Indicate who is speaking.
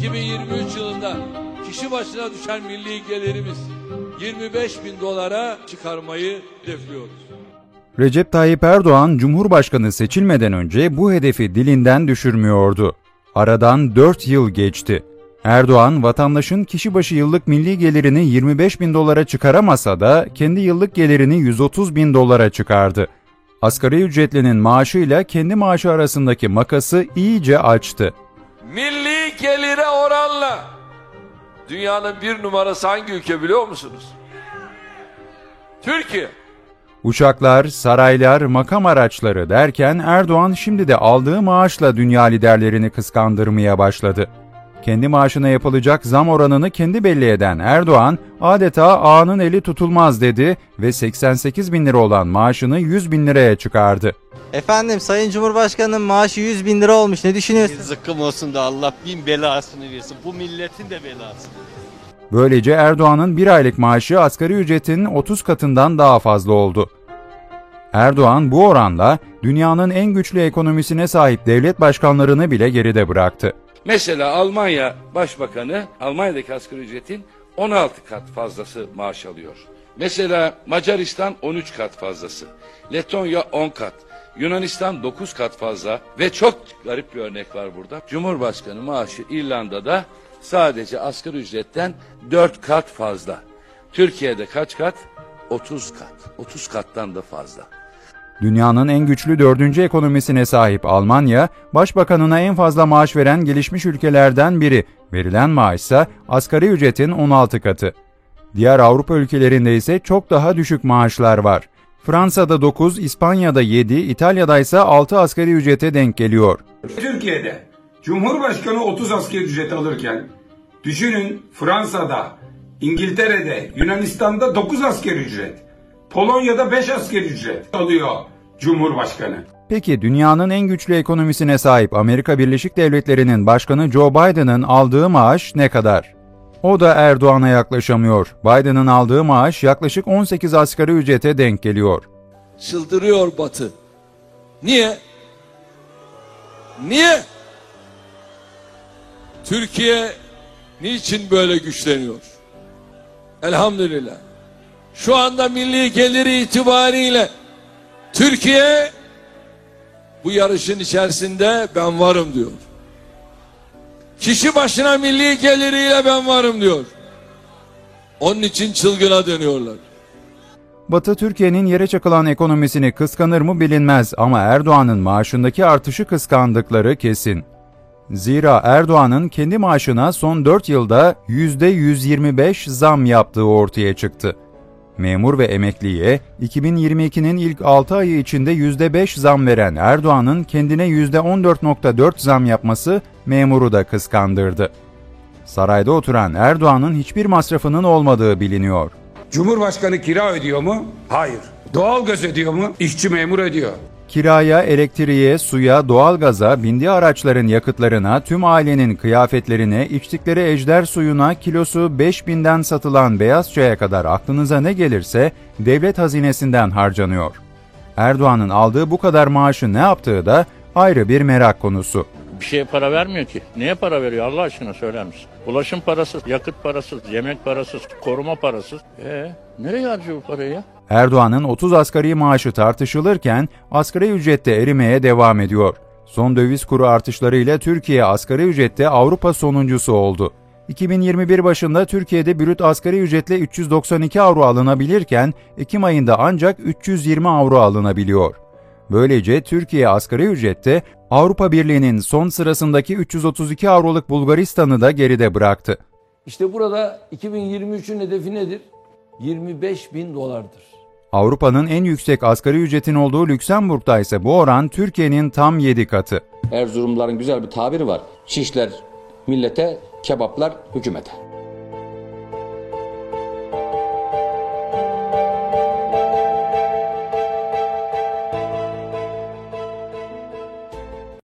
Speaker 1: 2023 yılında kişi başına düşen milli gelirimiz 25 bin dolara çıkarmayı hedefliyoruz.
Speaker 2: Recep Tayyip Erdoğan Cumhurbaşkanı seçilmeden önce bu hedefi dilinden düşürmüyordu. Aradan 4 yıl geçti. Erdoğan, vatandaşın kişi başı yıllık milli gelirini 25 bin dolara çıkaramasa da kendi yıllık gelirini 130 bin dolara çıkardı. Asgari ücretlinin maaşıyla kendi maaşı arasındaki makası iyice açtı.
Speaker 1: Milli gelire oranla dünyanın bir numarası hangi ülke biliyor musunuz? Türkiye.
Speaker 2: Uçaklar, saraylar, makam araçları derken Erdoğan şimdi de aldığı maaşla dünya liderlerini kıskandırmaya başladı. Kendi maaşına yapılacak zam oranını kendi belli eden Erdoğan, adeta ağanın eli tutulmaz dedi ve 88 bin lira olan maaşını 100 bin liraya çıkardı.
Speaker 3: Efendim Sayın Cumhurbaşkanı'nın maaşı 100 bin lira olmuş. Ne düşünüyorsunuz?
Speaker 4: Zıkkım olsun da Allah bin belasını versin. Bu milletin de belasını.
Speaker 2: Böylece Erdoğan'ın bir aylık maaşı asgari ücretin 30 katından daha fazla oldu. Erdoğan bu oranla dünyanın en güçlü ekonomisine sahip devlet başkanlarını bile geride bıraktı.
Speaker 1: Mesela Almanya Başbakanı Almanya'daki asgari ücretin 16 kat fazlası maaş alıyor. Mesela Macaristan 13 kat fazlası. Letonya 10 kat. Yunanistan 9 kat fazla ve çok garip bir örnek var burada. Cumhurbaşkanı maaşı İrlanda'da sadece asgari ücretten 4 kat fazla. Türkiye'de kaç kat? 30 kat. 30 kattan da fazla.
Speaker 2: Dünyanın en güçlü dördüncü ekonomisine sahip Almanya, başbakanına en fazla maaş veren gelişmiş ülkelerden biri. Verilen maaş ise asgari ücretin 16 katı. Diğer Avrupa ülkelerinde ise çok daha düşük maaşlar var. Fransa'da 9, İspanya'da 7, İtalya'da ise 6 asgari ücrete denk geliyor.
Speaker 5: Türkiye'de Cumhurbaşkanı 30 asgari ücret alırken düşünün Fransa'da, İngiltere'de, Yunanistan'da 9 asgari ücret, Polonya'da 5 asgari ücret alıyor Cumhurbaşkanı.
Speaker 2: Peki dünyanın en güçlü ekonomisine sahip Amerika Birleşik Devletleri'nin başkanı Joe Biden'ın aldığı maaş ne kadar? O da Erdoğan'a yaklaşamıyor. Biden'ın aldığı maaş yaklaşık 18 asgari ücrete denk geliyor.
Speaker 1: Çıldırıyor Batı. Niye? Niye? Türkiye niçin böyle güçleniyor? Elhamdülillah. Şu anda milli geliri itibariyle Türkiye bu yarışın içerisinde ben varım diyor. Kişi başına milli geliriyle ben varım diyor. Onun için çılgına dönüyorlar.
Speaker 2: Batı Türkiye'nin yere çakılan ekonomisini kıskanır mı bilinmez ama Erdoğan'ın maaşındaki artışı kıskandıkları kesin. Zira Erdoğan'ın kendi maaşına son 4 yılda %125 zam yaptığı ortaya çıktı. Memur ve emekliye 2022'nin ilk 6 ayı içinde %5 zam veren Erdoğan'ın kendine %14.4 zam yapması memuru da kıskandırdı. Sarayda oturan Erdoğan'ın hiçbir masrafının olmadığı biliniyor.
Speaker 5: Cumhurbaşkanı kira ödüyor mu? Hayır. Doğalgaz ödüyor mu? İşçi memur ödüyor.
Speaker 2: Kiraya, elektriğe, suya, doğalgaza, bindiği araçların yakıtlarına, tüm ailenin kıyafetlerine, içtikleri ejder suyuna, kilosu 5000'den satılan beyaz çaya kadar aklınıza ne gelirse devlet hazinesinden harcanıyor. Erdoğan'ın aldığı bu kadar maaşı ne yaptığı da ayrı bir merak konusu.
Speaker 6: Bir şeye para vermiyor ki. Neye para veriyor Allah aşkına söyler misin? Ulaşım parasız, yakıt parasız, yemek parasız, koruma parasız. Ee, nereye harcıyor bu parayı ya?
Speaker 2: Erdoğan'ın 30 asgari maaşı tartışılırken asgari ücrette erimeye devam ediyor. Son döviz kuru artışlarıyla Türkiye asgari ücrette Avrupa sonuncusu oldu. 2021 başında Türkiye'de brüt asgari ücretle 392 avro alınabilirken Ekim ayında ancak 320 avro alınabiliyor. Böylece Türkiye asgari ücrette Avrupa Birliği'nin son sırasındaki 332 avroluk Bulgaristan'ı da geride bıraktı.
Speaker 1: İşte burada 2023'ün hedefi nedir? 25 bin dolardır.
Speaker 2: Avrupa'nın en yüksek asgari ücretin olduğu Lüksemburg'da ise bu oran Türkiye'nin tam 7 katı.
Speaker 7: Erzurumluların güzel bir tabiri var. Şişler millete, kebaplar hükümete.